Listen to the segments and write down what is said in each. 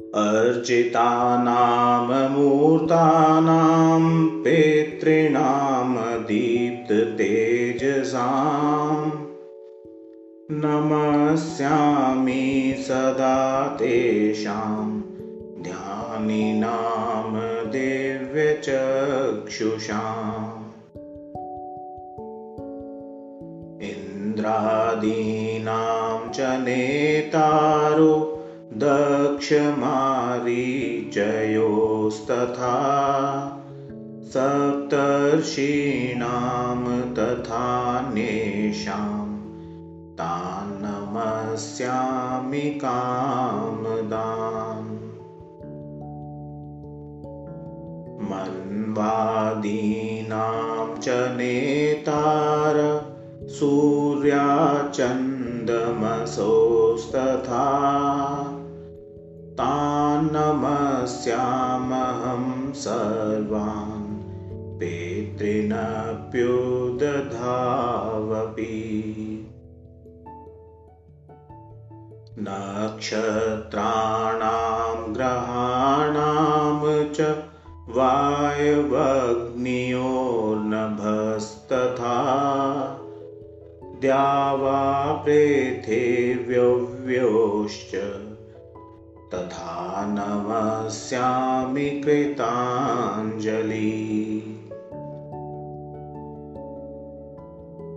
अर्चितानां मूर्तानां पितॄणां दीप्ततेजसाम् नमस्यामि सदा तेषां ध्यानिनां दिव्यचक्षुषाम्। इन्द्रादीनां च नेतारो दक्षमारीचयोस्तथा सप्तर्षीणां तथान्येषां तान् नमस्यामि कामदाम्। मन्वादीनां च नेतार सूर्याचन्दमसोस्तथा तान् नमस्यामहं सर्वान् पितृनप्युदधावपि। नक्षत्राणां ग्रहाणां च वायवग्नियोर्नभस्तथा द्यावा पृथिव्यव्योश्च तथा नमस्यामि कृताञ्जलि।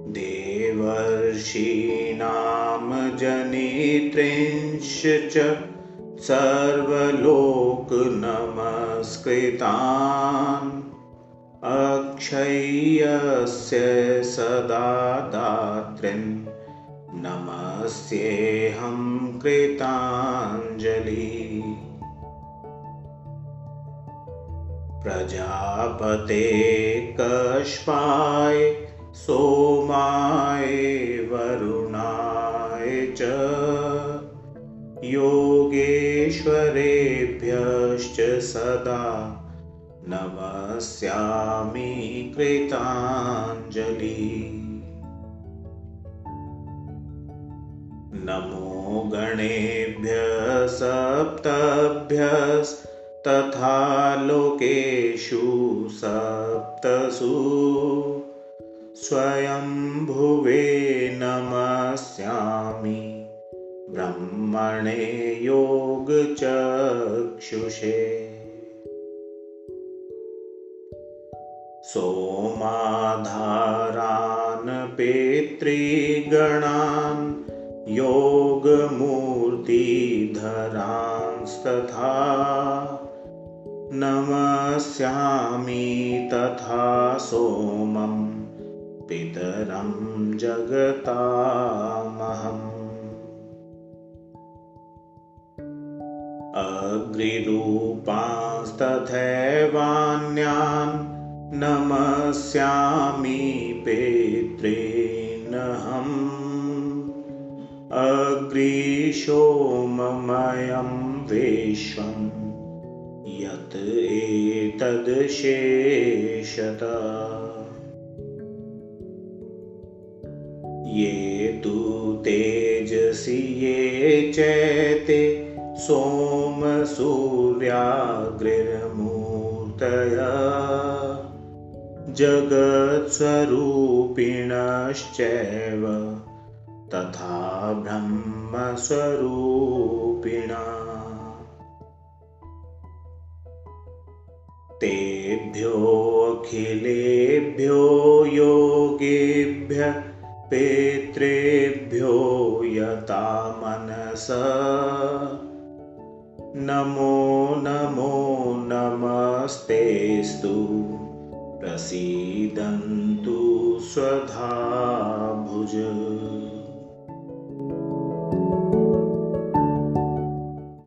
देवर्षीणां जनित्रिंश च सर्वलोकनमस्कृतान्। अक्षय्यस्य सदा दातृन् नमस्येऽहं कृताञ्जलि। प्रजापते कष्पाय सोमाय वरुणाय च। योगेश्वरेभ्यश्च सदा नमस्यामि कृताञ्जलि नमो गणेभ्यः सप्तभ्यस्तथा लोकेषु सप्तसु। स्वयंभुवे नमस्यामि। ब्रह्मणे योगचक्षुषे। सोमाधारान् पितृगणान् योगमूर्तिधरांस्तथा नमस्यामि तथा सोमं पितरं जगतामहम्। अग्रिरूपांस्तथैवान्यान् नमस्यामि पितॄनहम् अग्रिशोममयं विश्वं यत् एतद्शेषत ये तु तेजसि ये चैते सोमसूर्याग्रिर्मूर्तय। जगत्स्वरूपिणश्चैव तथा ब्रह्मस्वरूपिणा। तेभ्योऽखिलेभ्यो योगेभ्यः पितृभ्यो यता मनस। नमो नमो नमस्तेस्तु प्रसीदन्तु स्वधा भुज